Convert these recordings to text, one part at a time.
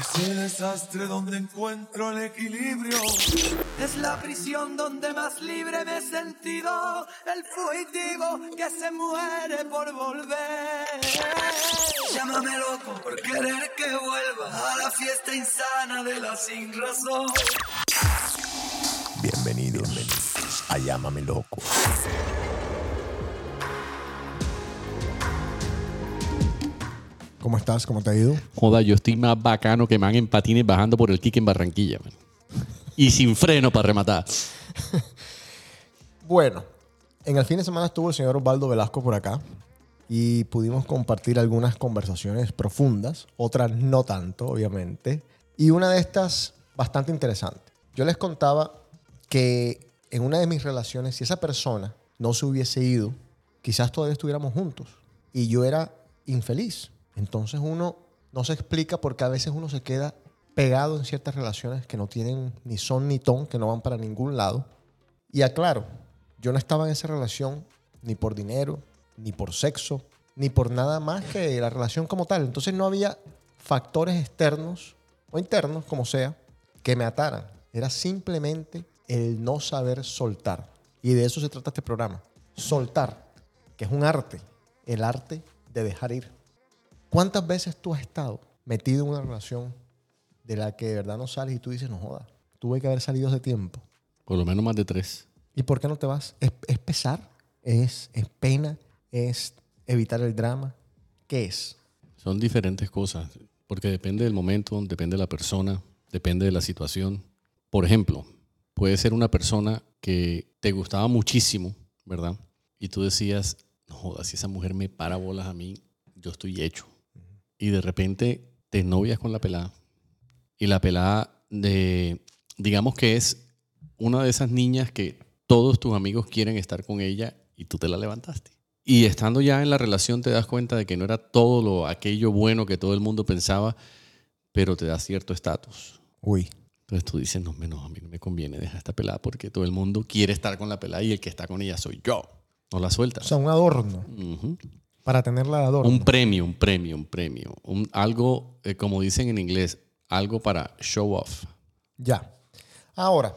Ese desastre donde encuentro el equilibrio. Es la prisión donde más libre me he sentido. El fugitivo que se muere por volver. Llámame loco por querer que vuelva a la fiesta insana de la sin razón. Bienvenidos, a Llámame Loco. ¿Cómo estás? ¿Cómo te ha ido? Joda, yo estoy más bacano que man en patines bajando por el kick en Barranquilla, man. Y sin freno para rematar. Bueno, en el fin de semana estuvo el señor Osvaldo Velasco por acá y pudimos compartir algunas conversaciones profundas, otras no tanto, obviamente, y una de estas bastante interesante. Yo les contaba que en una de mis relaciones, si esa persona no se hubiese ido, quizás todavía estuviéramos juntos y yo era infeliz. Entonces uno no se explica porque a veces uno se queda pegado en ciertas relaciones que no tienen ni son ni ton, que no van para ningún lado. Y aclaro, yo no estaba en esa relación ni por dinero, ni por sexo, ni por nada más que la relación como tal. Entonces no había factores externos o internos, como sea, que me ataran. Era simplemente el no saber soltar. Y de eso se trata este programa. Soltar, que es un arte, el arte de dejar ir. ¿Cuántas veces tú has estado metido en una relación de la que de verdad no sales y tú dices, no joda, tuve que haber salido hace tiempo? Por lo menos más de tres. ¿Y por qué no te vas? ¿Es, es pesar? ¿Es, ¿Es pena? ¿Es evitar el drama? ¿Qué es? Son diferentes cosas, porque depende del momento, depende de la persona, depende de la situación. Por ejemplo, puede ser una persona que te gustaba muchísimo, ¿verdad? Y tú decías, no jodas, si esa mujer me para bolas a mí, yo estoy hecho. Y de repente te novias con la pelada. Y la pelada, de, digamos que es una de esas niñas que todos tus amigos quieren estar con ella y tú te la levantaste. Y estando ya en la relación te das cuenta de que no era todo lo, aquello bueno que todo el mundo pensaba, pero te da cierto estatus. Uy. Entonces tú dices, no, menos a mí no me conviene dejar esta pelada porque todo el mundo quiere estar con la pelada y el que está con ella soy yo. No la sueltas. O sea, un adorno. Ujú. Para tenerla de adorno. Un premio, un premio, un premio. Un, algo, eh, como dicen en inglés, algo para show off. Ya. Ahora,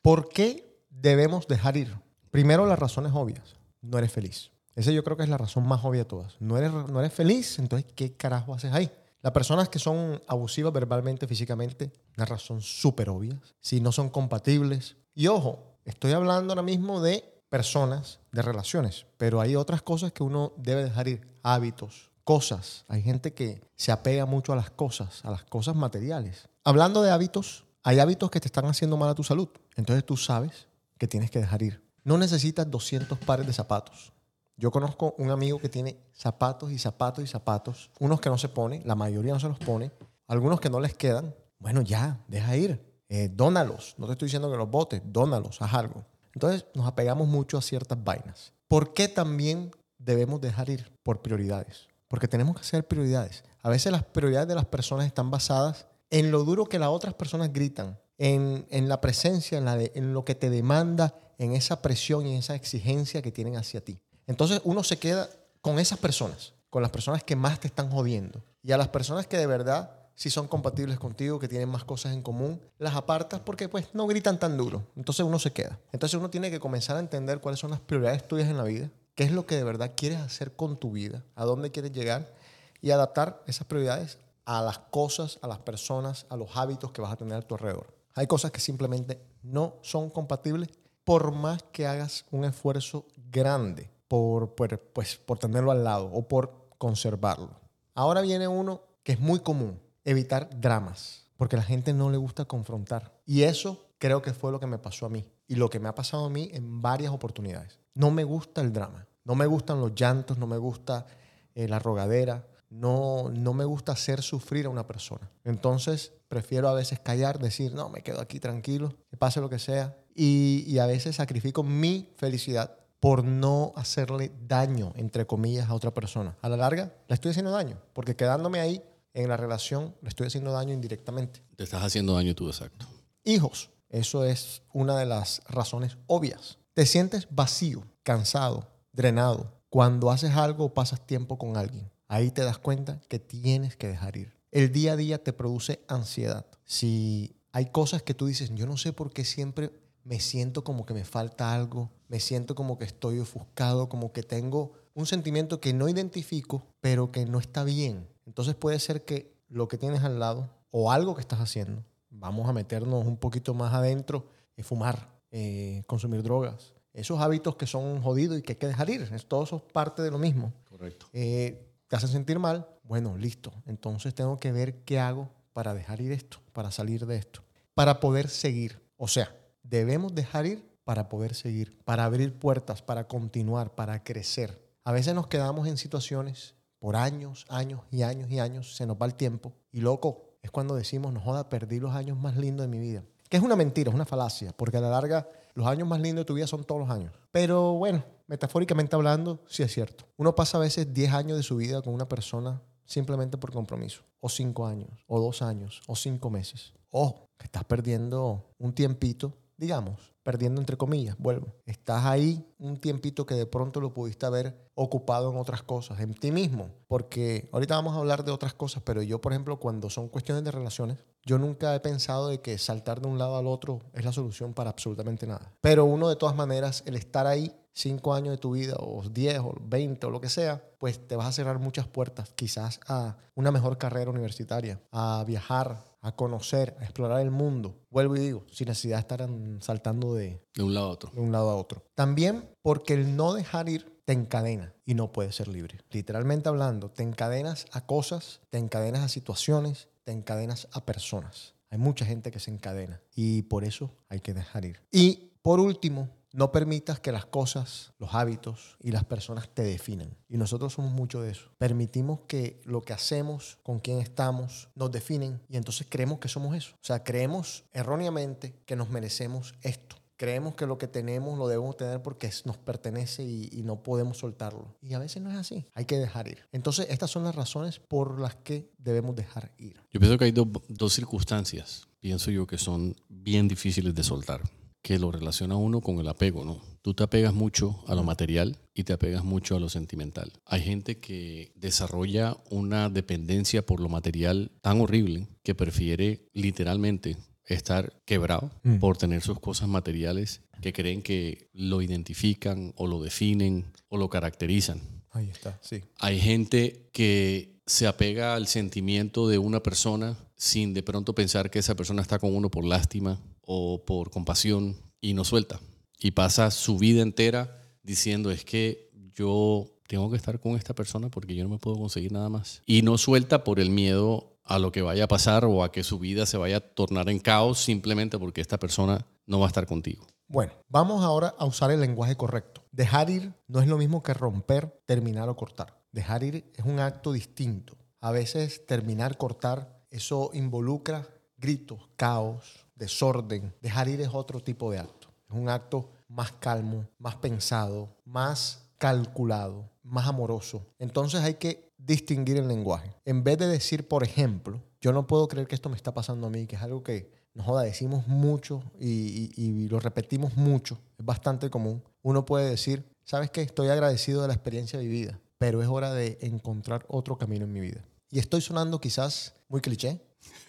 ¿por qué debemos dejar ir? Primero, las razones obvias. No eres feliz. Esa yo creo que es la razón más obvia de todas. No eres, no eres feliz, entonces, ¿qué carajo haces ahí? Las personas que son abusivas verbalmente, físicamente, una razón súper obvia. Si no son compatibles. Y ojo, estoy hablando ahora mismo de personas, de relaciones, pero hay otras cosas que uno debe dejar ir. Hábitos, cosas. Hay gente que se apega mucho a las cosas, a las cosas materiales. Hablando de hábitos, hay hábitos que te están haciendo mal a tu salud. Entonces tú sabes que tienes que dejar ir. No necesitas 200 pares de zapatos. Yo conozco un amigo que tiene zapatos y zapatos y zapatos. Unos que no se pone, la mayoría no se los pone. Algunos que no les quedan. Bueno, ya, deja ir. Eh, dónalos. No te estoy diciendo que los botes, dónalos, haz algo. Entonces nos apegamos mucho a ciertas vainas. ¿Por qué también debemos dejar ir? Por prioridades. Porque tenemos que hacer prioridades. A veces las prioridades de las personas están basadas en lo duro que las otras personas gritan, en, en la presencia, en, en lo que te demanda, en esa presión y en esa exigencia que tienen hacia ti. Entonces uno se queda con esas personas, con las personas que más te están jodiendo. Y a las personas que de verdad sí son compatibles contigo, que tienen más cosas en común, las apartas porque pues no gritan tan duro. Entonces uno se queda. Entonces uno tiene que comenzar a entender cuáles son las prioridades tuyas en la vida, qué es lo que de verdad quieres hacer con tu vida, a dónde quieres llegar y adaptar esas prioridades a las cosas, a las personas, a los hábitos que vas a tener a tu alrededor. Hay cosas que simplemente no son compatibles por más que hagas un esfuerzo grande por, por, pues, por tenerlo al lado o por conservarlo. Ahora viene uno que es muy común, evitar dramas, porque a la gente no le gusta confrontar. Y eso creo que fue lo que me pasó a mí y lo que me ha pasado a mí en varias oportunidades. No me gusta el drama, no me gustan los llantos, no me gusta eh, la rogadera, no, no me gusta hacer sufrir a una persona. Entonces prefiero a veces callar, decir, no, me quedo aquí tranquilo, que pase lo que sea. Y, a veces sacrifico mi felicidad por no hacerle daño, entre comillas, a otra persona. A la larga, le estoy haciendo daño, porque quedándome ahí en la relación, le estoy haciendo daño indirectamente. Te estás haciendo daño tú, exacto. Hijos, eso es una de las razones obvias. Te sientes vacío, cansado, drenado. Cuando haces algo o pasas tiempo con alguien, ahí te das cuenta que tienes que dejar ir. el día a día te produce ansiedad, si hay cosas que tú dices, yo no sé por qué siempre me siento como que me falta algo, me siento como que estoy ofuscado, como que tengo un sentimiento que no identifico, pero que no está bien. Entonces puede ser que lo que tienes al lado o algo que estás haciendo, vamos a meternos un poquito más adentro, es fumar, eh, consumir drogas, esos hábitos que son jodidos y que hay que dejar ir. Es, todo eso es parte de lo mismo. Correcto. Eh, te hacen sentir mal, bueno, listo. Entonces tengo que ver qué hago para dejar ir esto, para salir de esto, para poder seguir. O sea, debemos dejar ir para poder seguir, para abrir puertas, para continuar, para crecer. A veces nos quedamos en situaciones por años, años y años y años, se nos va el tiempo y loco, es cuando decimos, no joda, perdí los años más lindos de mi vida. Que es una mentira, es una falacia, porque a la larga los años más lindos de tu vida son todos los años. Pero bueno, metafóricamente hablando, sí es cierto. Uno pasa a veces 10 años de su vida con una persona simplemente por compromiso, o 5 años, o 2 años, o 5 meses. O que estás perdiendo un tiempito, digamos, perdiendo entre comillas, vuelvo. Estás ahí un tiempito que de pronto lo pudiste haber ocupado en otras cosas, en ti mismo, porque ahorita vamos a hablar de otras cosas, pero yo, por ejemplo, cuando son cuestiones de relaciones, yo nunca he pensado de que saltar de un lado al otro es la solución para absolutamente nada. Pero uno, de todas maneras, el estar ahí cinco años de tu vida, o 10, o 20, o lo que sea, pues te vas a cerrar muchas puertas, quizás a una mejor carrera universitaria, a viajar, a conocer, a explorar el mundo. Vuelvo y digo, sin necesidad de estar saltando de, de un lado a otro. De un lado a otro. También porque el no dejar ir te encadena y no puedes ser libre. Literalmente hablando, te encadenas a cosas, te encadenas a situaciones, te encadenas a personas. Hay mucha gente que se encadena y por eso hay que dejar ir. Y por último, no permitas que las cosas, los hábitos y las personas te definan. Y nosotros somos mucho de eso. Permitimos que lo que hacemos, con quién estamos, nos definen y entonces creemos que somos eso. O sea, creemos erróneamente que nos merecemos esto. Creemos que lo que tenemos lo debemos tener porque nos pertenece y, no podemos soltarlo. Y a veces no es así. Hay que dejar ir. Entonces, estas son las razones por las que debemos dejar ir. Yo pienso que hay dos circunstancias, pienso yo, que son bien difíciles de soltar que lo relaciona uno con el apego, ¿no? Tú te apegas mucho a lo material y te apegas mucho a lo sentimental. Hay gente que desarrolla una dependencia por lo material tan horrible que prefiere literalmente estar quebrado mm. por tener sus cosas materiales que creen que lo identifican o lo definen o lo caracterizan. Ahí está, sí. Hay gente que se apega al sentimiento de una persona sin de pronto pensar que esa persona está con uno por lástima o por compasión y no suelta. Y pasa su vida entera diciendo es que yo tengo que estar con esta persona porque yo no me puedo conseguir nada más. Y no suelta por el miedo a lo que vaya a pasar o a que su vida se vaya a tornar en caos simplemente porque esta persona no va a estar contigo. Bueno, vamos ahora a usar el lenguaje correcto. Dejar ir no es lo mismo que romper, terminar o cortar. Dejar ir es un acto distinto. A veces terminar, cortar, eso involucra gritos, caos, desorden. Dejar ir es otro tipo de acto. Es un acto más calmo, más pensado, más calculado, más amoroso. Entonces hay que distinguir el lenguaje. En vez de decir, por ejemplo, yo no puedo creer que esto me está pasando a mí, que es algo que nos joda, decimos mucho y, y, lo repetimos mucho, es bastante común. Uno puede decir, ¿sabes qué? Estoy agradecido de la experiencia vivida, pero es hora de encontrar otro camino en mi vida. Y estoy sonando quizás muy cliché,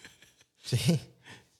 sí,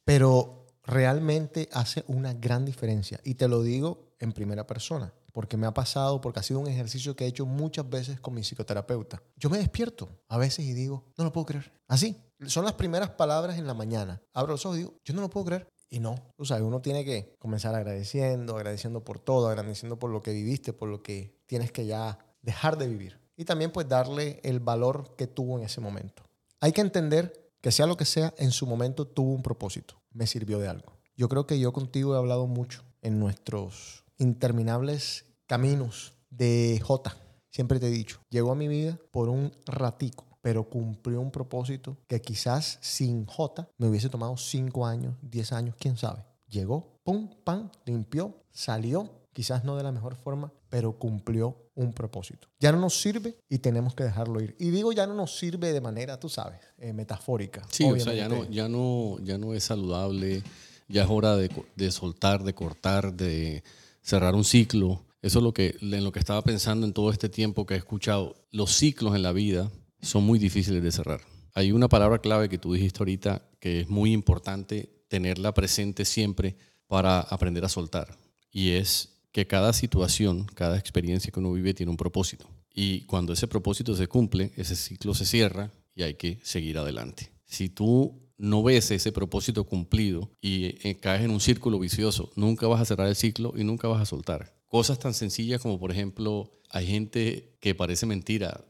pero realmente hace una gran diferencia. Y te lo digo en primera persona, porque me ha pasado, porque ha sido un ejercicio que he hecho muchas veces con mi psicoterapeuta. Yo me despierto a veces y digo, no lo puedo creer. Así, son las primeras palabras en la mañana. Abro los ojos y digo, yo no lo puedo creer. Y no, o sea, uno tiene que comenzar agradeciendo, agradeciendo por todo, agradeciendo por lo que viviste, por lo que tienes que ya dejar de vivir. Y también pues darle el valor que tuvo en ese momento. Hay que entender que sea lo que sea, en su momento tuvo un propósito me sirvió de algo. Yo creo que yo contigo he hablado mucho en nuestros interminables caminos de J. Siempre te he dicho, llegó a mi vida por un ratico, pero cumplió un propósito que quizás sin J me hubiese tomado 5 años, 10 años, quién sabe. Llegó, pum, pam, limpió, salió quizás no de la mejor forma, pero cumplió un propósito. Ya no nos sirve y tenemos que dejarlo ir. Y digo ya no nos sirve de manera, tú sabes, eh, metafórica. Sí, o sea, ya no, ya, no, ya no es saludable, ya es hora de, de, soltar, de cortar, de cerrar un ciclo. Eso es lo que, en lo que estaba pensando en todo este tiempo que he escuchado. Los ciclos en la vida son muy difíciles de cerrar. hay una palabra clave que tú dijiste ahorita que es muy importante tenerla presente siempre para aprender a soltar. Y es que cada situación, cada experiencia que uno vive tiene un propósito. Y cuando ese propósito se cumple, ese ciclo se cierra y hay que seguir adelante. Si tú no ves ese propósito cumplido y eh, caes en un círculo vicioso, nunca vas a cerrar el ciclo y nunca vas a soltar. Cosas tan sencillas como, por ejemplo, hay gente que parece mentira,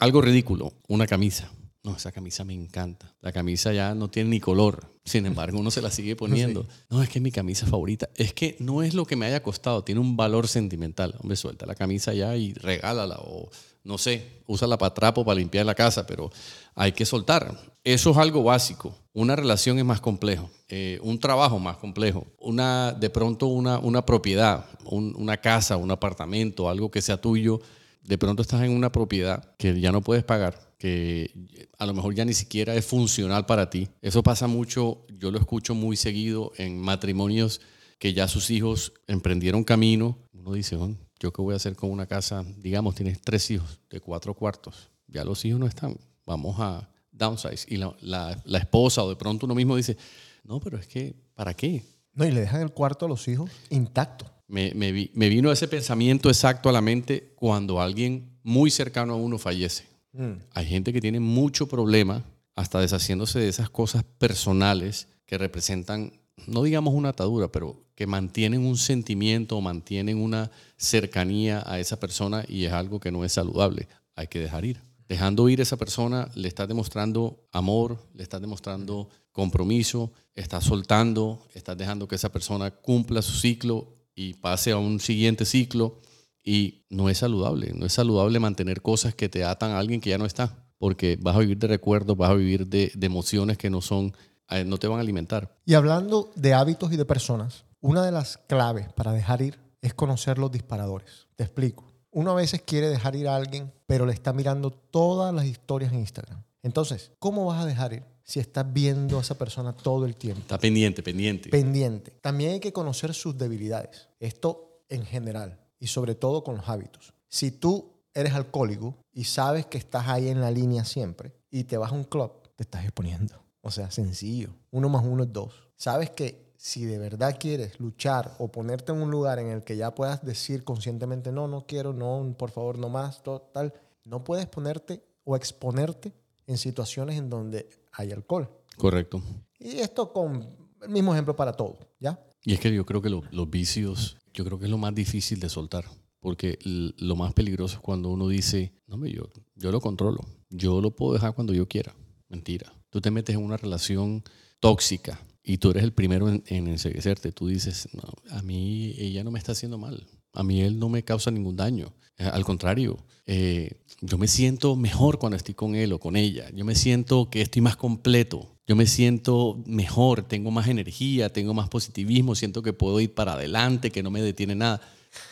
algo ridículo, una camisa. No, esa camisa me encanta. La camisa ya no tiene ni color. Sin embargo, uno se la sigue poniendo. No, es que es mi camisa favorita. Es que no es lo que me haya costado, tiene un valor sentimental. Hombre, suelta la camisa ya y regálala o no sé, úsala para trapo, para limpiar la casa, pero hay que soltar. Eso es algo básico. Una relación es más complejo, eh, un trabajo más complejo, una, de pronto una, una propiedad, una casa, un apartamento, algo que sea tuyo. De pronto estás en una propiedad que ya no puedes pagar, que a lo mejor ya ni siquiera es funcional para ti. Eso pasa mucho, yo lo escucho muy seguido en matrimonios que ya sus hijos emprendieron camino. Uno dice, ¿yo qué voy a hacer con una casa? Digamos, tienes tres hijos de cuatro cuartos. Ya los hijos no están. Vamos a downsize. Y la, la, esposa o de pronto uno mismo dice, no, pero es que, ¿para qué? No, y le dejan el cuarto a los hijos intacto. Me, me, me vino ese pensamiento exacto a la mente cuando alguien muy cercano a uno fallece. Mm. Hay gente que tiene mucho problema hasta deshaciéndose de esas cosas personales que representan, no digamos una atadura, pero que mantienen un sentimiento o mantienen una cercanía a esa persona y es algo que no es saludable. Hay que dejar ir. Dejando ir a esa persona, le estás demostrando amor, le estás demostrando compromiso, estás soltando, estás dejando que esa persona cumpla su ciclo y pase a un siguiente ciclo y no es saludable, no es saludable mantener cosas que te atan a alguien que ya no está, porque vas a vivir de recuerdos, vas a vivir de, emociones que no son, eh, no te van a alimentar. Y hablando de hábitos y de personas, una de las claves para dejar ir es conocer los disparadores. Te explico. Uno a veces quiere dejar ir a alguien, pero le está mirando todas las historias en Instagram. Entonces, ¿cómo vas a dejar ir si estás viendo a esa persona todo el tiempo? Está pendiente, pendiente. Pendiente. También hay que conocer sus debilidades. Esto en general y sobre todo con los hábitos. Si tú eres alcohólico y sabes que estás ahí en la línea siempre y te vas a un club, te estás exponiendo. O sea, sencillo. Uno más uno es dos. Sabes que si de verdad quieres luchar o ponerte en un lugar en el que ya puedas decir conscientemente, no, no quiero, no, por favor, no más, tal, no puedes ponerte o exponerte en situaciones en donde hay alcohol. Correcto. Y esto con el mismo ejemplo para todo, ¿ya? Y es que yo creo que los vicios yo creo que es lo más difícil de soltar, porque lo más peligroso es cuando uno dice, no, yo, yo lo controlo, yo lo puedo dejar cuando yo quiera. Mentira. Tú te metes en una relación tóxica y tú eres el primero en, en enseguecerte. Tú dices, no, a mí ella no me está haciendo mal, a mí él no me causa ningún daño. Eh, al contrario, eh, yo me siento mejor cuando estoy con él o con ella. Yo me siento que estoy más completo. Yo me siento mejor, tengo más energía, tengo más positivismo, siento que puedo ir para adelante, que no me detiene nada.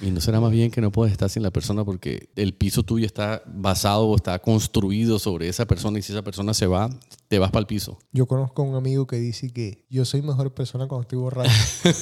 Y no será más bien que no puedes estar sin la persona porque el piso tuyo está basado o está construido sobre esa persona y si esa persona se va, te vas para el piso. Yo conozco a un amigo que dice que yo soy mejor persona cuando estoy borracho.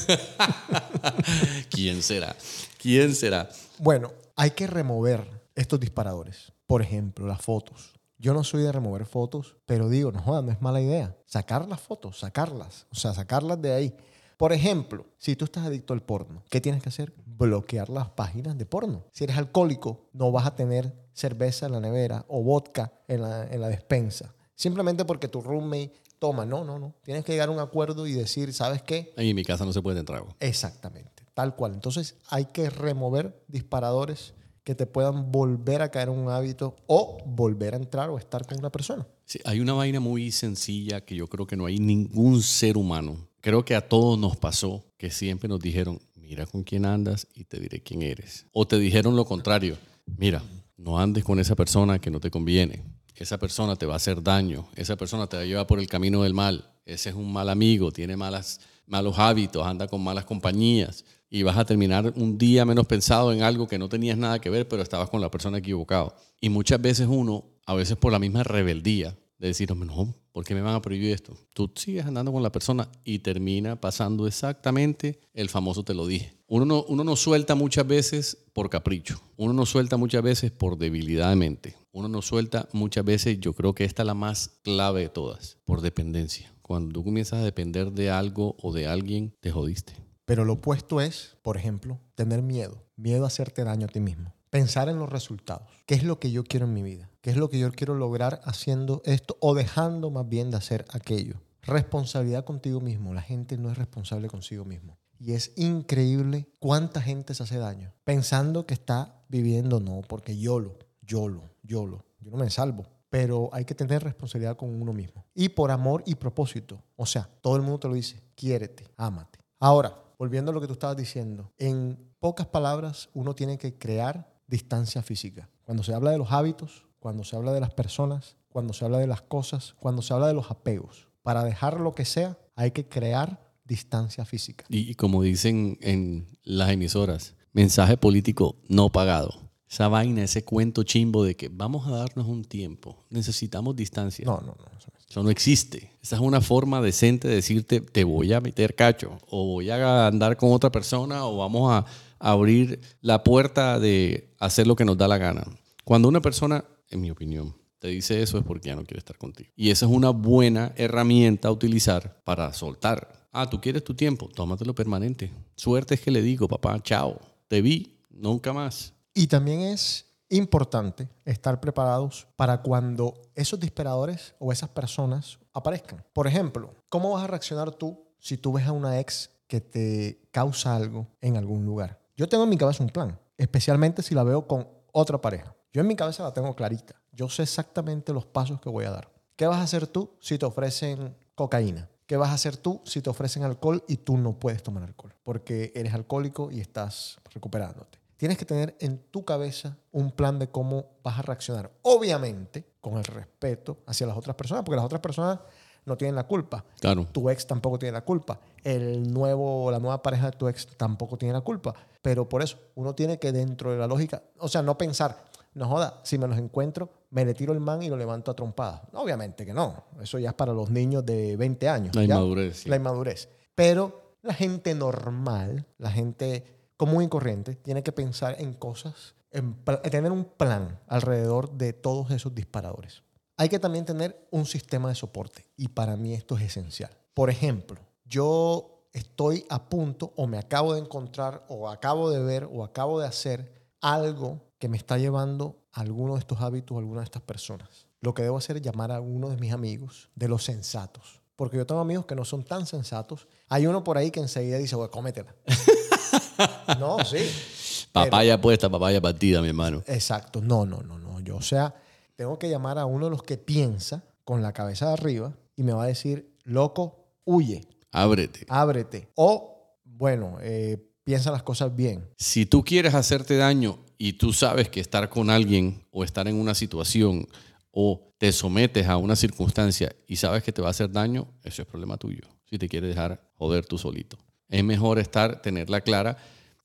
¿Quién será? ¿Quién será? Bueno, hay que remover estos disparadores. Por ejemplo, las fotos. Yo no soy de remover fotos, pero digo, no jodas, no es mala idea. Sacar las fotos, sacarlas. O sea, sacarlas de ahí. Por ejemplo, si tú estás adicto al porno, ¿qué tienes que hacer? Bloquear las páginas de porno. Si eres alcohólico, no vas a tener cerveza en la nevera o vodka en la, en la despensa. Simplemente porque tu roommate toma. No, no, no. Tienes que llegar a un acuerdo y decir, ¿sabes qué? En mi casa no se puede entrar. Exactamente. Tal cual. Entonces hay que remover disparadores que te puedan volver a caer en un hábito o volver a entrar o estar con una persona. Sí, hay una vaina muy sencilla que yo creo que no hay ningún ser humano. Creo que a todos nos pasó que siempre nos dijeron, mira con quién andas y te diré quién eres. O te dijeron lo contrario, mira, no andes con esa persona que no te conviene. Esa persona te va a hacer daño. Esa persona te va a llevar por el camino del mal. Ese es un mal amigo, tiene malos hábitos, anda con malas compañías y vas a terminar un día menos pensado en algo que no tenías nada que ver, pero estabas con la persona equivocada. Y muchas veces uno, a veces por la misma rebeldía de decir, "Hombre, no, ¿por qué me van a prohibir esto? Tú sigues andando con la persona y termina pasando exactamente el famoso te lo dije. Uno no, uno no suelta muchas veces por capricho, uno no suelta muchas veces por debilidad de mente, uno no suelta muchas veces, yo creo que esta es la más clave de todas, por dependencia. Cuando tú comienzas a depender de algo o de alguien, te jodiste. Pero lo opuesto es, por ejemplo, tener miedo. Miedo a hacerte daño a ti mismo. Pensar en los resultados. ¿Qué es lo que yo quiero en mi vida? ¿Qué es lo que yo quiero lograr haciendo esto o dejando más bien de hacer aquello? Responsabilidad contigo mismo. La gente no es responsable consigo mismo. Y es increíble cuánta gente se hace daño pensando que está viviendo, no, porque yo lo, yo lo, yo lo. Yo no me salvo. Pero hay que tener responsabilidad con uno mismo. Y por amor y propósito. O sea, todo el mundo te lo dice. Quiérete, ámate. Ahora, volviendo a lo que tú estabas diciendo. En pocas palabras, uno tiene que crear distancia física. Cuando se habla de los hábitos, cuando se habla de las personas, cuando se habla de las cosas, cuando se habla de los apegos. Para dejar lo que sea, hay que crear distancia física. Y, y como dicen en las emisoras, mensaje político no pagado. Esa vaina, ese cuento chimbo de que vamos a darnos un tiempo, necesitamos distancia. No, no, no. eso no es. Eso no existe. Esa es una forma decente de decirte, te voy a meter cacho, o voy a andar con otra persona, o vamos a abrir la puerta de hacer lo que nos da la gana. Cuando una persona, en mi opinión, te dice eso es porque ya no quiere estar contigo. Y esa es una buena herramienta a utilizar para soltar. Ah, tú quieres tu tiempo, tómatelo permanente. Suerte es que le digo, papá, chao, te vi, nunca más. Y también es importante estar preparados para cuando esos disparadores o esas personas aparezcan. Por ejemplo, ¿cómo vas a reaccionar tú si tú ves a una ex que te causa algo en algún lugar? Yo tengo en mi cabeza un plan, especialmente si la veo con otra pareja. Yo en mi cabeza la tengo clarita. Yo sé exactamente los pasos que voy a dar. ¿Qué vas a hacer tú si te ofrecen cocaína? ¿Qué vas a hacer tú si te ofrecen alcohol y tú no puedes tomar alcohol? Porque eres alcohólico y estás recuperándote. Tienes que tener en tu cabeza un plan de cómo vas a reaccionar. Obviamente, con el respeto hacia las otras personas, porque las otras personas no tienen la culpa. Claro. Tu ex tampoco tiene la culpa. El nuevo, la nueva pareja de tu ex tampoco tiene la culpa. Pero por eso, uno tiene que dentro de la lógica, o sea, no pensar, no joda, si me los encuentro, me le tiro el man y lo levanto a trompadas. Obviamente que no. Eso ya es para los niños de 20 años. La ¿ya? inmadurez, sí. La inmadurez. Pero la gente normal, la gente común y corriente, tiene que pensar en cosas, en tener un plan alrededor de todos esos disparadores. Hay que también tener un sistema de soporte y para mí esto es esencial. Por ejemplo, yo estoy a punto o me acabo de encontrar o acabo de ver o acabo de hacer algo que me está llevando a alguno de estos hábitos, a alguna de estas personas. Lo que debo hacer es llamar a uno de mis amigos de los sensatos. Porque yo tengo amigos que no son tan sensatos. Hay uno por ahí que enseguida dice, bueno, cómetela. no, sí. Papaya puesta, papaya partida, mi hermano. Exacto. No, no, no, no. Yo, o sea, tengo que llamar a uno de los que piensa con la cabeza de arriba y me va a decir, loco, huye, Ábrete. ábrete. O, bueno, eh, piensa las cosas bien. Si tú quieres hacerte daño y tú sabes que estar con alguien o estar en una situación o te sometes a una circunstancia y sabes que te va a hacer daño, eso es problema tuyo. Si te quieres dejar joder tú solito. Es mejor estar, tenerla clara.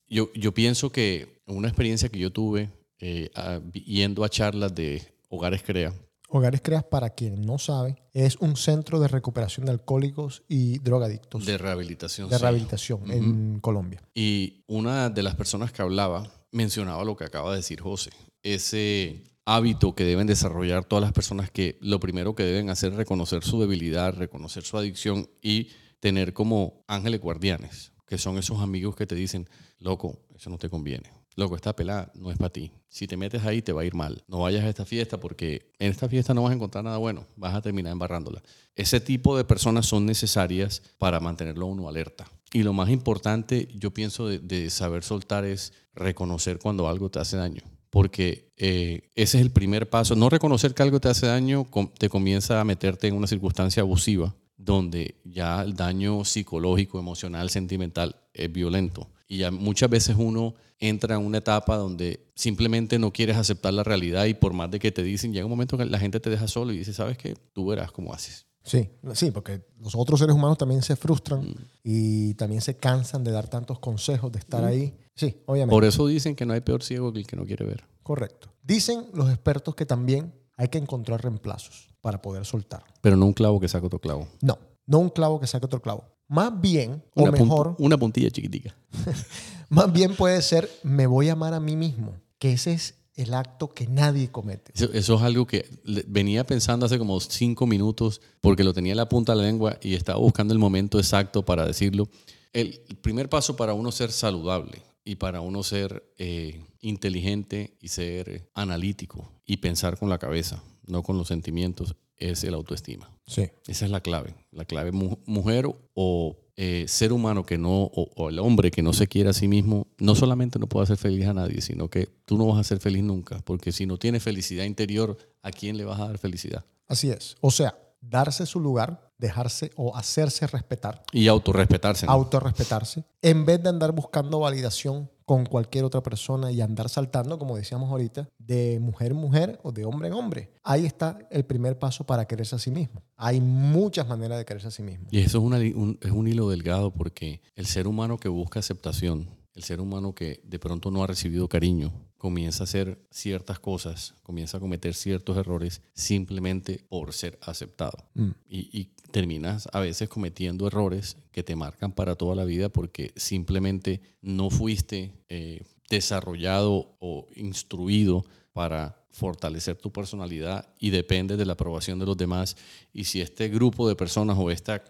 Yo, yo pienso que una experiencia que yo tuve eh, a- yendo a charlas de Hogares Crea, Hogares Creas, para quien no sabe, es un centro de recuperación de alcohólicos y drogadictos de rehabilitación. de sí. rehabilitación en Colombia. Y una de las personas que hablaba mencionaba lo que acaba de decir José. Ese hábito que deben desarrollar todas las personas que lo primero que deben hacer es reconocer su debilidad, reconocer su adicción y tener como ángeles guardianes, que son esos amigos que te dicen, loco, eso no te conviene. Loco, esta pelada no es para ti. Si te metes ahí te va a ir mal. No vayas a esta fiesta porque en esta fiesta no vas a encontrar nada bueno. Vas a terminar embarrándola. Ese tipo de personas son necesarias para mantenerlo uno alerta. Y lo más importante, yo pienso, de, saber soltar es reconocer cuando algo te hace daño. Porque eh, ese es el primer paso. No reconocer que algo te hace daño te comienza a meterte en una circunstancia abusiva donde ya el daño psicológico, emocional, sentimental es violento. Y ya muchas veces uno entra en una etapa donde simplemente no quieres aceptar la realidad y por más de que te dicen, llega un momento que la gente te deja solo y dice, ¿sabes qué? Tú verás cómo haces. Sí, sí, porque los otros seres humanos también se frustran y también se cansan de dar tantos consejos, de estar ahí. Sí, obviamente. Por eso dicen que no hay peor ciego que el que no quiere ver. Correcto. Dicen los expertos que también hay que encontrar reemplazos para poder soltar. Pero no un clavo que saque otro clavo. No, no un clavo que saque otro clavo. Más bien, Una o mejor, una puntilla chiquitica. más bien puede ser, me voy a amar a mí mismo, que ese es el acto que nadie comete. Eso, eso es algo que venía pensando hace como cinco minutos porque lo tenía en la punta de la lengua y estaba buscando el momento exacto para decirlo. El primer paso para uno ser saludable y para uno ser eh, inteligente y ser analítico y pensar con la cabeza, no con los sentimientos, es el autoestima. Sí. Esa es la clave. La clave mu- mujer o eh, ser humano que no, o, o el hombre que no se quiere a sí mismo, no solamente no puede hacer feliz a nadie, sino que tú no vas a ser feliz nunca, porque si no tienes felicidad interior, ¿a quién le vas a dar felicidad? Así es. O sea, darse su lugar, dejarse o hacerse respetar, Y autorrespetarse. ¿no? autorrespetarse, en vez de andar buscando validación con cualquier otra persona y andar saltando, como decíamos ahorita, de mujer en mujer o de hombre en hombre. Ahí está el primer paso para quererse a sí mismo. Hay muchas maneras de quererse a sí mismo. Y eso es, una un, es un hilo delgado porque el ser humano que busca aceptación, el ser humano que de pronto no ha recibido cariño, comienza a hacer ciertas cosas, comienza a cometer ciertos errores simplemente por ser aceptado. Mm. Y, y terminas a veces cometiendo errores que te marcan para toda la vida porque simplemente no fuiste eh, desarrollado o instruido para fortalecer tu personalidad y depende de la aprobación de los demás. Y si este grupo de personas o este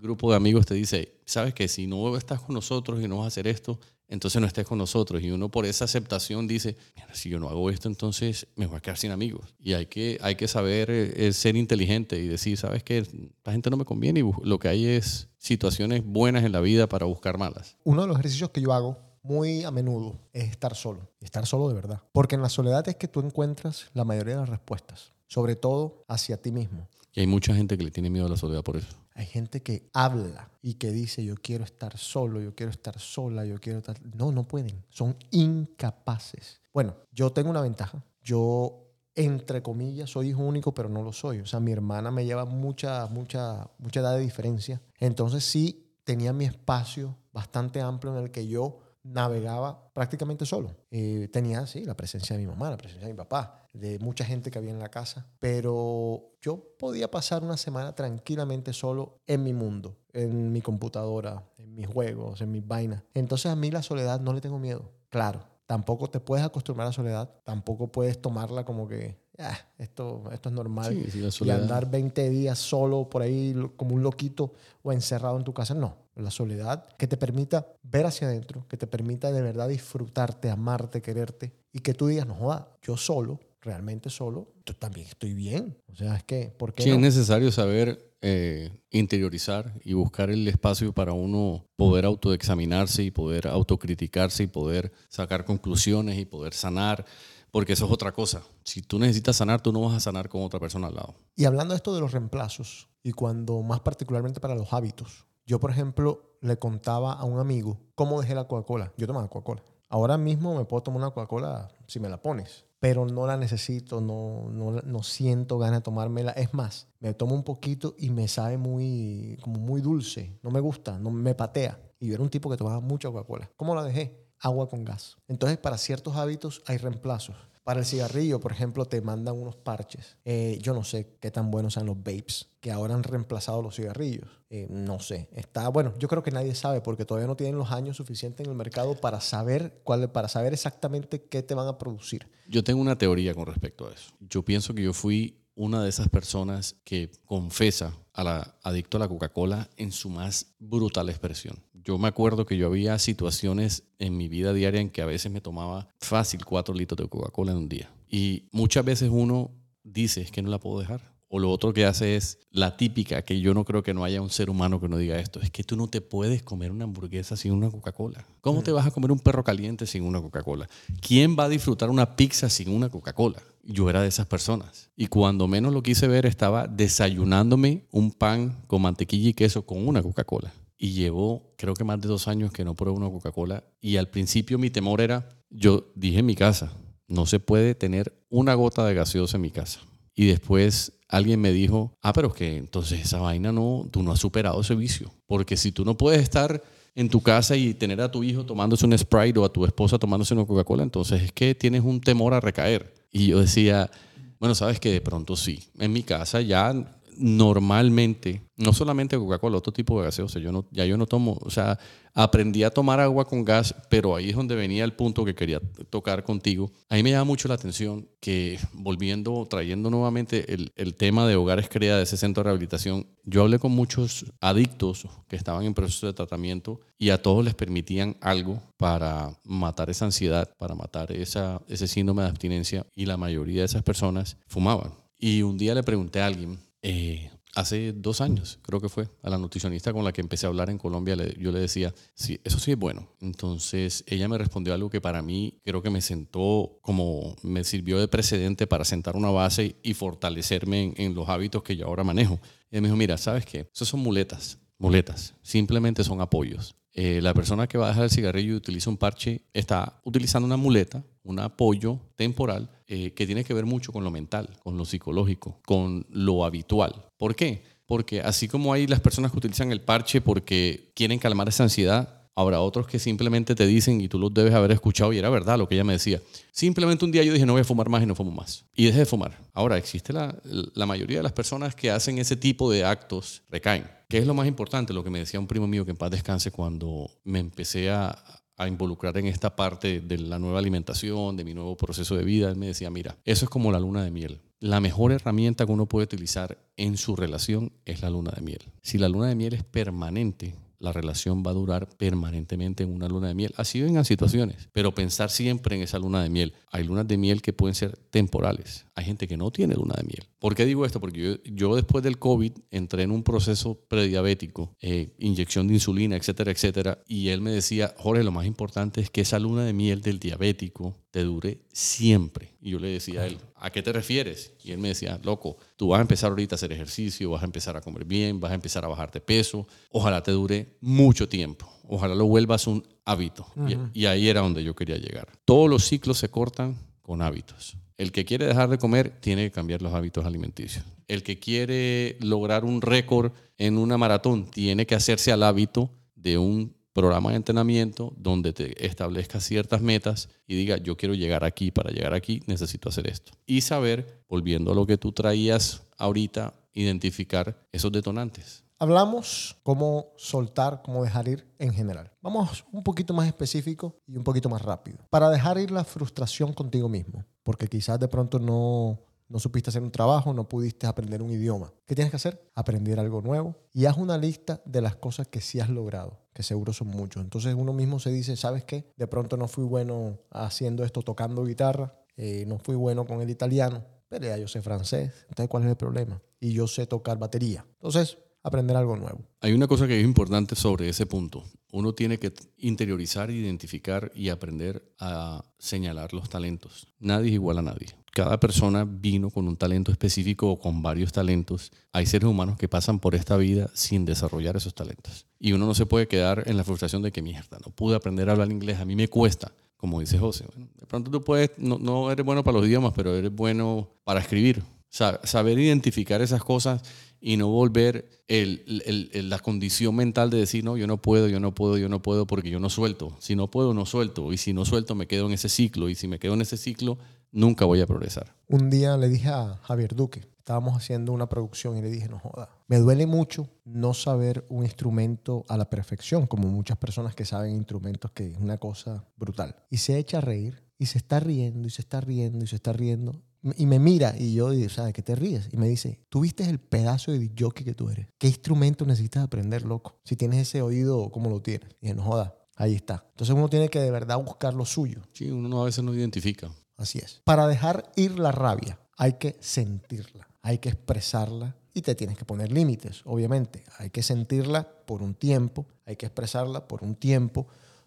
grupo de amigos te dice, sabes que si no estás con nosotros y no vas a hacer esto, entonces no estés con nosotros. Y uno por esa aceptación dice, "Mira, si yo no hago esto, entonces me voy a quedar sin amigos. Y hay que, hay que saber eh, ser inteligente y decir, sabes que la gente no me conviene y lo que hay es situaciones buenas en la vida para buscar malas. Uno de los ejercicios que yo hago muy a menudo es estar solo. Estar solo de verdad. Porque en la soledad es que tú encuentras la mayoría de las respuestas. Sobre todo hacia ti mismo. Y hay mucha gente que le tiene miedo a la soledad por eso. Hay gente que habla y que dice yo quiero estar solo, yo quiero estar sola, yo quiero estar... No, no pueden. Son incapaces. Bueno, yo tengo una ventaja. Yo, entre comillas, soy hijo único, pero no lo soy. O sea, mi hermana me lleva mucha, mucha, mucha edad de diferencia. Entonces sí tenía mi espacio bastante amplio en el que yo navegaba prácticamente solo. Eh, tenía, sí, la presencia de mi mamá, la presencia de mi papá, de mucha gente que había en la casa, pero yo podía pasar una semana tranquilamente solo en mi mundo, en mi computadora, en mis juegos, en mis vainas. Entonces a mí la soledad no le tengo miedo. Claro, tampoco te puedes acostumbrar a la soledad, tampoco puedes tomarla como que, "Ah, esto, esto es normal Sí, sí, y andar 20 días solo por ahí como un loquito o encerrado en tu casa. No, la soledad que te permita ver hacia adentro, que te permita de verdad disfrutarte, amarte, quererte y que tú digas, no joda, yo solo, realmente solo, yo también estoy bien. O sea, es que, ¿por qué Sí, es necesario saber eh, interiorizar y buscar el espacio para uno poder autoexaminarse y poder autocriticarse y poder sacar conclusiones y poder sanar, porque eso es otra cosa. Si tú necesitas sanar, tú no vas a sanar con otra persona al lado. Y hablando de esto de los reemplazos, y cuando más particularmente para los hábitos, yo por ejemplo le contaba a un amigo cómo dejé la Coca-Cola. Yo tomaba Coca-Cola. Ahora mismo me puedo tomar una Coca-Cola si me la pones, pero no la necesito, no, no, no siento ganas de tomármela. Es más, me tomo un poquito y me sabe muy, como muy dulce. No me gusta, no me patea. Y yo era un tipo que tomaba mucha Coca-Cola. ¿Cómo la dejé? Agua con gas. Entonces, para ciertos hábitos hay reemplazos. Para el cigarrillo, por ejemplo, te mandan unos parches. Eh, yo no sé qué tan buenos sean los vapes, que ahora han reemplazado los cigarrillos. Eh, no sé. Está, bueno, yo creo que nadie sabe porque todavía no tienen los años suficientes en el mercado para saber, cuál, para saber exactamente qué te van a producir. Yo tengo una teoría con respecto a eso. Yo pienso que yo fui una de esas personas que confesa a la adicto a la Coca-Cola en su más brutal expresión. Yo me acuerdo que yo había situaciones en mi vida diaria en que a veces me tomaba fácil cuatro litros de Coca-Cola en un día. Y muchas veces uno dice, es que no la puedo dejar. O lo otro que hace es la típica, que yo no creo que no haya un ser humano que no diga esto, es que tú no te puedes comer una hamburguesa sin una Coca-Cola. ¿Cómo te vas a comer un perro caliente sin una Coca-Cola? ¿Quién va a disfrutar una pizza sin una Coca-Cola? Yo era de esas personas. Y cuando menos lo quise ver, estaba desayunándome un pan con mantequilla y queso con una Coca-Cola. Y llevo, creo que más de dos años que no pruebo una Coca-Cola. Y al principio mi temor era, yo dije en mi casa, no se puede tener una gota de gaseosa en mi casa. Y después alguien me dijo, ah, pero es que entonces esa vaina no, tú no has superado ese vicio. Porque si tú no puedes estar en tu casa y tener a tu hijo tomándose un Sprite o a tu esposa tomándose una Coca-Cola, entonces es que tienes un temor a recaer. Y yo decía, Bueno, sabes que de pronto sí. En mi casa ya normalmente, no solamente Coca-Cola, otro tipo de gaseosa, yo no, ya yo no tomo, o sea, aprendí a tomar agua con gas, pero ahí es donde venía el punto que quería tocar contigo. A mí me llama mucho la atención que, volviendo, trayendo nuevamente el, el tema de Hogares Crea, de ese centro de rehabilitación, yo hablé con muchos adictos que estaban en proceso de tratamiento y a todos les permitían algo para matar esa ansiedad, para matar esa, ese síndrome de abstinencia y la mayoría de esas personas fumaban. Y un día le pregunté a alguien, eh, hace dos años, creo que fue, a la nutricionista con la que empecé a hablar en Colombia, yo le decía, sí, eso sí es bueno. Entonces ella me respondió algo que para mí creo que me sentó como, me sirvió de precedente para sentar una base y fortalecerme en, los hábitos que yo ahora manejo. Ella me dijo, mira, ¿sabes qué? Eso son muletas, muletas, simplemente son apoyos. Eh, la persona que va a dejar el cigarrillo y utiliza un parche está utilizando una muleta, un apoyo temporal eh, que tiene que ver mucho con lo mental, con lo psicológico, con lo habitual. ¿Por qué? Porque así como hay las personas que utilizan el parche porque quieren calmar esa ansiedad, Habrá otros que simplemente te dicen, y tú los debes haber escuchado, y era verdad lo que ella me decía. Simplemente un día yo dije, no voy a fumar más y no fumo más. Y dejé de fumar. Ahora, existe la, la mayoría de las personas que hacen ese tipo de actos, recaen. ¿Qué es lo más importante? Lo que me decía un primo mío que en paz descanse cuando me empecé a, a involucrar en esta parte de la nueva alimentación, de mi nuevo proceso de vida, él me decía, mira, eso es como la luna de miel. La mejor herramienta que uno puede utilizar en su relación es la luna de miel. Si la luna de miel es permanente, la relación va a durar permanentemente en una luna de miel. Así vengan situaciones, pero pensar siempre en esa luna de miel. Hay lunas de miel que pueden ser temporales. Hay gente que no tiene luna de miel. ¿Por qué digo esto? Porque yo, después del COVID entré en un proceso prediabético, eh, inyección de insulina, etcétera, etcétera. Y él me decía, Jorge, lo más importante es que esa luna de miel del diabético te dure siempre. Y yo le decía a él, ¿a qué te refieres? Y él me decía, loco, tú vas a empezar ahorita a hacer ejercicio, vas a empezar a comer bien, vas a empezar a bajarte peso. Ojalá te dure mucho tiempo. Ojalá lo vuelvas un hábito. y, y ahí era donde yo quería llegar. Todos los ciclos se cortan con hábitos. El que quiere dejar de comer tiene que cambiar los hábitos alimenticios. El que quiere lograr un récord en una maratón tiene que hacerse al hábito de un programa de entrenamiento donde te establezca ciertas metas y diga, yo quiero llegar aquí, para llegar aquí necesito hacer esto. Y saber, volviendo a lo que tú traías ahorita, identificar esos detonantes. Hablamos cómo soltar, cómo dejar ir en general. Vamos un poquito más específico y un poquito más rápido. Para dejar ir la frustración contigo mismo, porque quizás de pronto no, no supiste hacer un trabajo, no pudiste aprender un idioma. ¿Qué tienes que hacer? Aprender algo nuevo y haz una lista de las cosas que sí has logrado, que seguro son muchos. Entonces uno mismo se dice, ¿sabes qué? De pronto no fui bueno haciendo esto, tocando guitarra, eh, no fui bueno con el italiano, pero ya yo sé francés. Entonces, ¿cuál es el problema? Y yo sé tocar batería. Entonces, aprender algo nuevo. Hay una cosa que es importante sobre ese punto. Uno tiene que interiorizar, identificar y aprender a señalar los talentos. Nadie es igual a nadie. Cada persona vino con un talento específico o con varios talentos. Hay seres humanos que pasan por esta vida sin desarrollar esos talentos. Y uno no se puede quedar en la frustración de que mierda, no pude aprender a hablar inglés, a mí me cuesta como dice José. de pronto tú puedes, no, no, eres bueno para los idiomas, pero eres bueno para escribir. Saber identificar esas cosas y no volver el, la condición mental de decir, no, yo no puedo, yo no puedo, yo no puedo porque yo no suelto. Si no puedo, no suelto. Y si no suelto, me quedo en ese ciclo. Y si me quedo en ese ciclo, nunca voy a progresar. Un día le dije a Javier Duque, estábamos haciendo una producción y le dije, no joda, me duele mucho no saber un instrumento a la perfección, como muchas personas que saben instrumentos, que es una cosa brutal. Y se echa a reír y se está riendo y se está riendo y se está riendo y me mira y yo digo, ¿sabes qué te ríes? Y me dice, ¿tú viste el pedazo de jockey que tú eres? ¿Qué instrumento necesitas aprender, loco? Si tienes ese oído, ¿cómo lo tienes? Y dije, no joda, ahí está. Entonces uno tiene que de verdad buscar lo suyo. Sí, uno a veces no identifica. Así es. Para dejar ir la rabia, hay que sentirla, hay que expresarla y te tienes que poner límites, obviamente. Hay que sentirla por un tiempo, hay que expresarla por un tiempo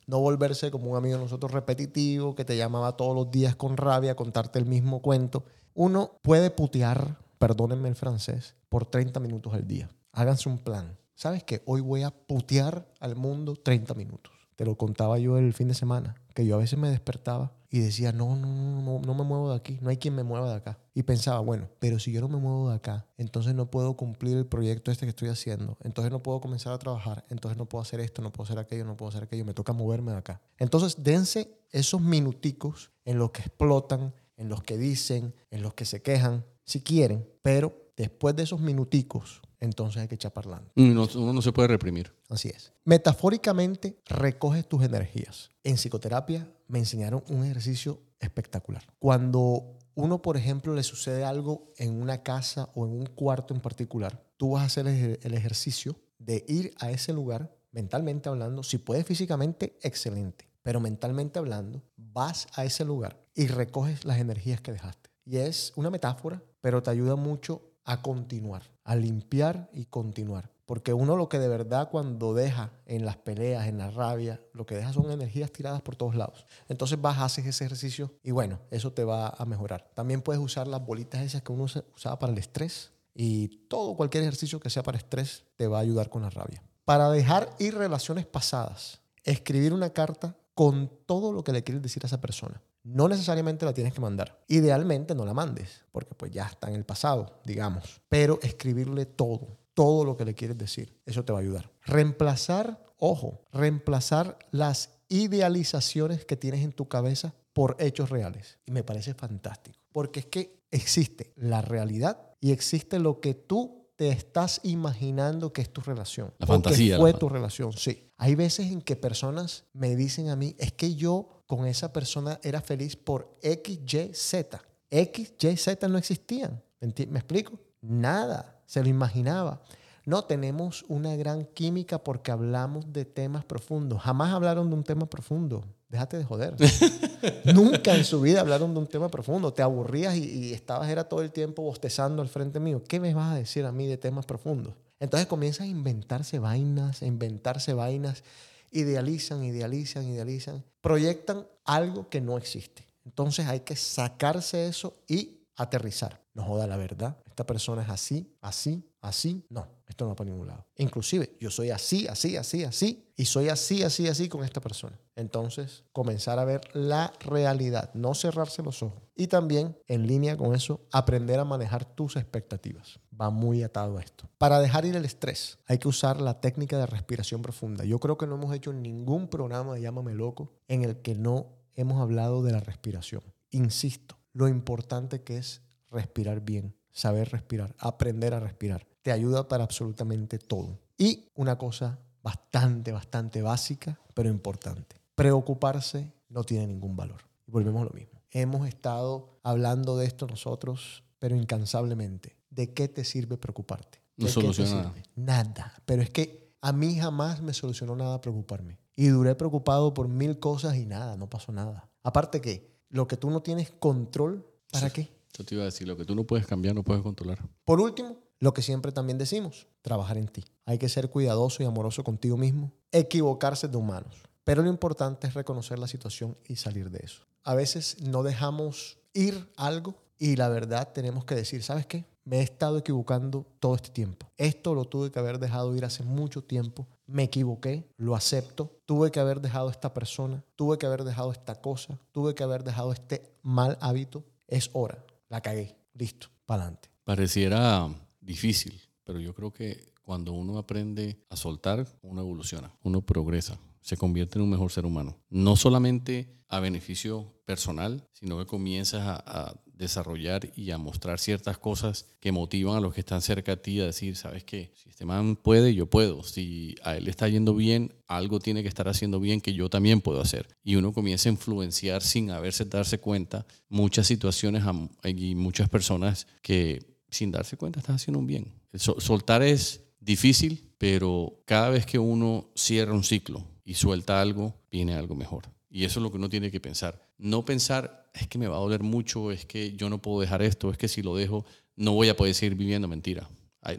no volverse como un amigo de nosotros repetitivo que te llamaba todos los días con rabia a contarte el mismo cuento. Uno puede putear, perdónenme el francés, por 30 minutos al día. Háganse un plan. ¿Sabes qué? Hoy voy a putear al mundo 30 minutos. Te lo contaba yo el fin de semana, que yo a veces me despertaba y decía, no, no, no, no me muevo de aquí, no hay quien me mueva de acá. Y pensaba, bueno, pero si yo no me muevo de acá, entonces no puedo cumplir el proyecto este que estoy haciendo, entonces no puedo comenzar a trabajar, entonces no puedo hacer esto, no puedo hacer aquello, no puedo hacer aquello, me toca moverme de acá. Entonces dense esos minuticos en los que explotan, en los que dicen, en los que se quejan, si quieren, pero después de esos minuticos, entonces hay que echar parlando. Uno, uno no se puede reprimir. Así es. Metafóricamente, recoges tus energías. En psicoterapia me enseñaron un ejercicio espectacular. Cuando uno, por ejemplo, le sucede algo en una casa o en un cuarto en particular, tú vas a hacer el ejercicio de ir a ese lugar, mentalmente hablando, si puedes físicamente, excelente, pero mentalmente hablando, vas a ese lugar y recoges las energías que dejaste. Y es una metáfora, pero te ayuda mucho a continuar, a limpiar y continuar. Porque uno lo que de verdad cuando deja en las peleas, en la rabia, lo que deja son energías tiradas por todos lados. Entonces vas, haces ese ejercicio y bueno, eso te va a mejorar. También puedes usar las bolitas esas que uno usa- usaba para el estrés y todo, cualquier ejercicio que sea para estrés te va a ayudar con la rabia. Para dejar ir relaciones pasadas, escribir una carta con todo lo que le quieres decir a esa persona. No necesariamente la tienes que mandar. Idealmente no la mandes, porque pues ya está en el pasado, digamos. Pero escribirle todo, todo lo que le quieres decir. Eso te va a ayudar. Reemplazar, ojo, reemplazar las idealizaciones que tienes en tu cabeza por hechos reales. Y me parece fantástico, porque es que existe la realidad y existe lo que tú te estás imaginando que es tu relación. La que fantasía, la fue tu relación, sí. Hay veces en que personas me dicen a mí, es que yo con esa persona era feliz por X, Y, Z. X, Y, Z no existían. ¿Me enti- ¿Me explico? Nada. Se lo imaginaba. No tenemos una gran química porque hablamos de temas profundos. Jamás hablaron de un tema profundo. Déjate de joder. Nunca en su vida hablaron de un tema profundo. Te aburrías y, y estabas era todo el tiempo bostezando al frente mío. ¿Qué me vas a decir a mí de temas profundos? Entonces comienzan a inventarse vainas, a inventarse vainas. Idealizan, idealizan, idealizan. Proyectan algo que no existe. Entonces hay que sacarse eso y aterrizar. No joda la verdad. Esta persona es así, así, así. No, esto no va para ningún lado. Inclusive yo soy así, así, así, así. Y soy así, así, así con esta persona. Entonces comenzar a ver la realidad. No cerrarse los ojos. Y también en línea con eso, aprender a manejar tus expectativas. Va muy atado a esto. Para dejar ir el estrés, hay que usar la técnica de respiración profunda. Yo creo que no hemos hecho ningún programa de Llámame Loco en el que no hemos hablado de la respiración. Insisto, lo importante que es respirar bien, saber respirar, aprender a respirar. Te ayuda para absolutamente todo. Y una cosa bastante, bastante básica, pero importante. Preocuparse no tiene ningún valor. Volvemos a lo mismo. Hemos estado hablando de esto nosotros, pero incansablemente. ¿De qué te sirve preocuparte? No ¿De qué te soluciona nada. Nada. Pero es que a mí jamás me solucionó nada preocuparme. Y duré preocupado por mil cosas y nada, no pasó nada. Aparte que lo que tú no tienes control, ¿para qué? Yo te iba a decir, lo que tú no puedes cambiar, no puedes controlar. Por último, lo que siempre también decimos, trabajar en ti. Hay que ser cuidadoso y amoroso contigo mismo. Equivocarse de humanos. Pero lo importante es reconocer la situación y salir de eso. A veces no dejamos ir algo y la verdad tenemos que decir, ¿sabes qué? Me he estado equivocando todo este tiempo. Esto lo tuve que haber dejado ir hace mucho tiempo. Me equivoqué, lo acepto. Tuve que haber dejado esta persona, tuve que haber dejado esta cosa, tuve que haber dejado este mal hábito. Es hora, la cagué. Listo, para adelante. Pareciera difícil, pero yo creo que cuando uno aprende a soltar, uno evoluciona, uno progresa, se convierte en un mejor ser humano. No solamente a beneficio personal, sino que comienzas a, a desarrollar y a mostrar ciertas cosas que motivan a los que están cerca a ti a decir, ¿sabes qué? Si este man puede, yo puedo. Si a él le está yendo bien, algo tiene que estar haciendo bien que yo también puedo hacer. Y uno comienza a influenciar sin haberse darse cuenta muchas situaciones y muchas personas que sin darse cuenta están haciendo un bien. So- soltar es difícil, pero cada vez que uno cierra un ciclo y suelta algo, viene algo mejor. Y eso es lo que uno tiene que pensar. No pensar, es que me va a doler mucho, es que yo no puedo dejar esto, es que si lo dejo no voy a poder seguir viviendo. Mentira.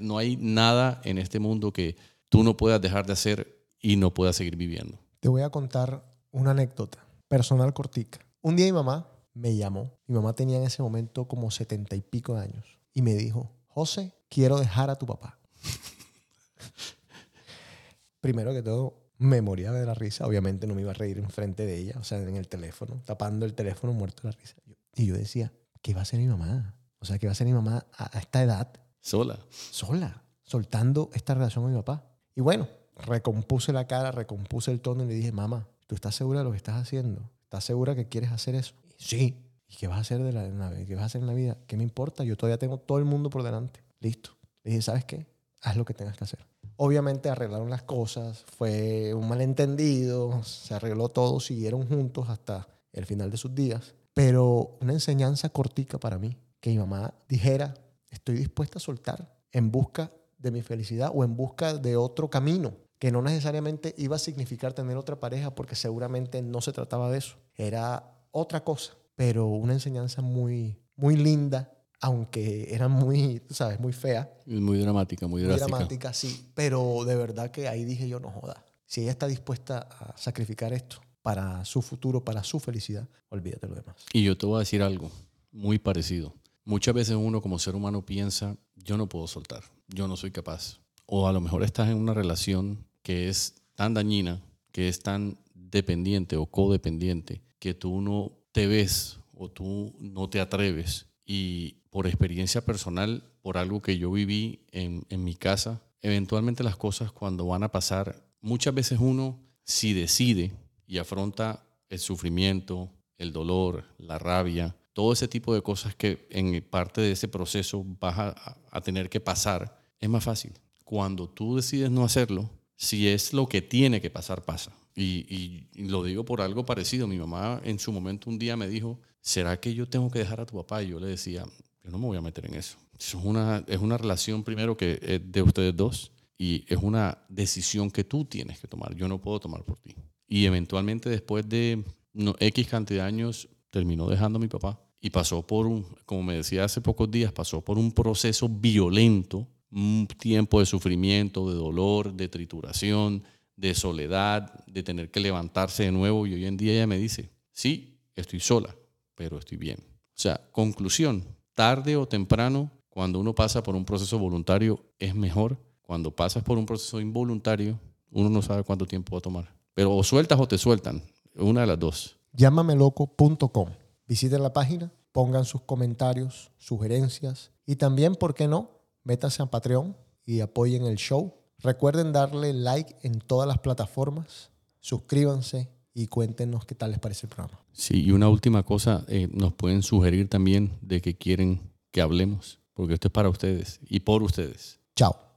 No hay nada en este mundo que tú no puedas dejar de hacer y no puedas seguir viviendo. Te voy a contar una anécdota personal cortica. Un día mi mamá me llamó. Mi mamá tenía en ese momento como setenta y pico de años. Y me dijo, José, quiero dejar a tu papá. Primero que todo, me moría de la risa. Obviamente no me iba a reír enfrente de ella, o sea, en el teléfono, tapando el teléfono, muerto de la risa. Y yo decía, ¿qué va a hacer mi mamá? O sea, ¿qué va a hacer mi mamá a, a esta edad? Sola. sola, soltando esta relación con mi papá. Y bueno, recompuse la cara, recompuse el tono y le dije, mamá, ¿tú estás segura de lo que estás haciendo? ¿Estás segura que quieres hacer eso? Sí. ¿Y qué vas a hacer de la- qué vas a hacer en la vida? ¿Qué me importa? Yo todavía tengo todo el mundo por delante. Listo. Le dije, ¿sabes qué? Haz lo que tengas que hacer. Obviamente arreglaron las cosas, fue un malentendido, se arregló todo, siguieron juntos hasta el final de sus días. Pero una enseñanza cortica para mí, que mi mamá dijera, estoy dispuesta a soltar en busca de mi felicidad o en busca de otro camino, que no necesariamente iba a significar tener otra pareja, porque seguramente no se trataba de eso, era otra cosa, pero una enseñanza muy, muy linda, aunque era muy, sabes, muy fea, muy dramática, muy muy drástica. dramática, sí, pero de verdad que ahí dije yo, no joda, si ella está dispuesta a sacrificar esto para su futuro, para su felicidad, olvídate lo demás. Y yo te voy a decir algo muy parecido. Muchas veces uno como ser humano piensa, yo no puedo soltar, yo no soy capaz. O a lo mejor estás en una relación que es tan dañina, que es tan dependiente o codependiente, que tú no te ves o tú no te atreves. Y por experiencia personal, por algo que yo viví en, en mi casa, eventualmente las cosas cuando van a pasar, muchas veces uno si decide y afronta el sufrimiento, el dolor, la rabia, todo ese tipo de cosas que en parte de ese proceso vas a, a tener que pasar, es más fácil. Cuando tú decides no hacerlo, si es lo que tiene que pasar, pasa. Y, y- lo digo por algo parecido. Mi mamá en su momento un día me dijo, ¿será que yo tengo que dejar a tu papá? Y yo le decía, yo no me voy a meter en eso. Es una, es una relación primero que es de ustedes dos y es una decisión que tú tienes que tomar. Yo no puedo tomar por ti. Y eventualmente después de no, X cantidad de años terminó dejando a mi papá y pasó por un, como me decía hace pocos días, pasó por un proceso violento, un tiempo de sufrimiento, de dolor, de trituración, de soledad, de tener que levantarse de nuevo. Y hoy en día ella me dice, sí, estoy sola, pero estoy bien. O sea, conclusión, tarde o temprano, cuando uno pasa por un proceso voluntario, es mejor. Cuando pasas por un proceso involuntario, uno no sabe cuánto tiempo va a tomar. Pero o sueltas o te sueltan, una de las dos. llámameloco.com. Visiten la página, pongan sus comentarios, sugerencias y también, ¿por qué no? Métanse a Patreon y apoyen el show. Recuerden darle like en todas las plataformas, suscríbanse y cuéntenos qué tal les parece el programa. Sí, y una última cosa, eh, nos pueden sugerir también de que quieren que hablemos, porque esto es para ustedes y por ustedes. Chao.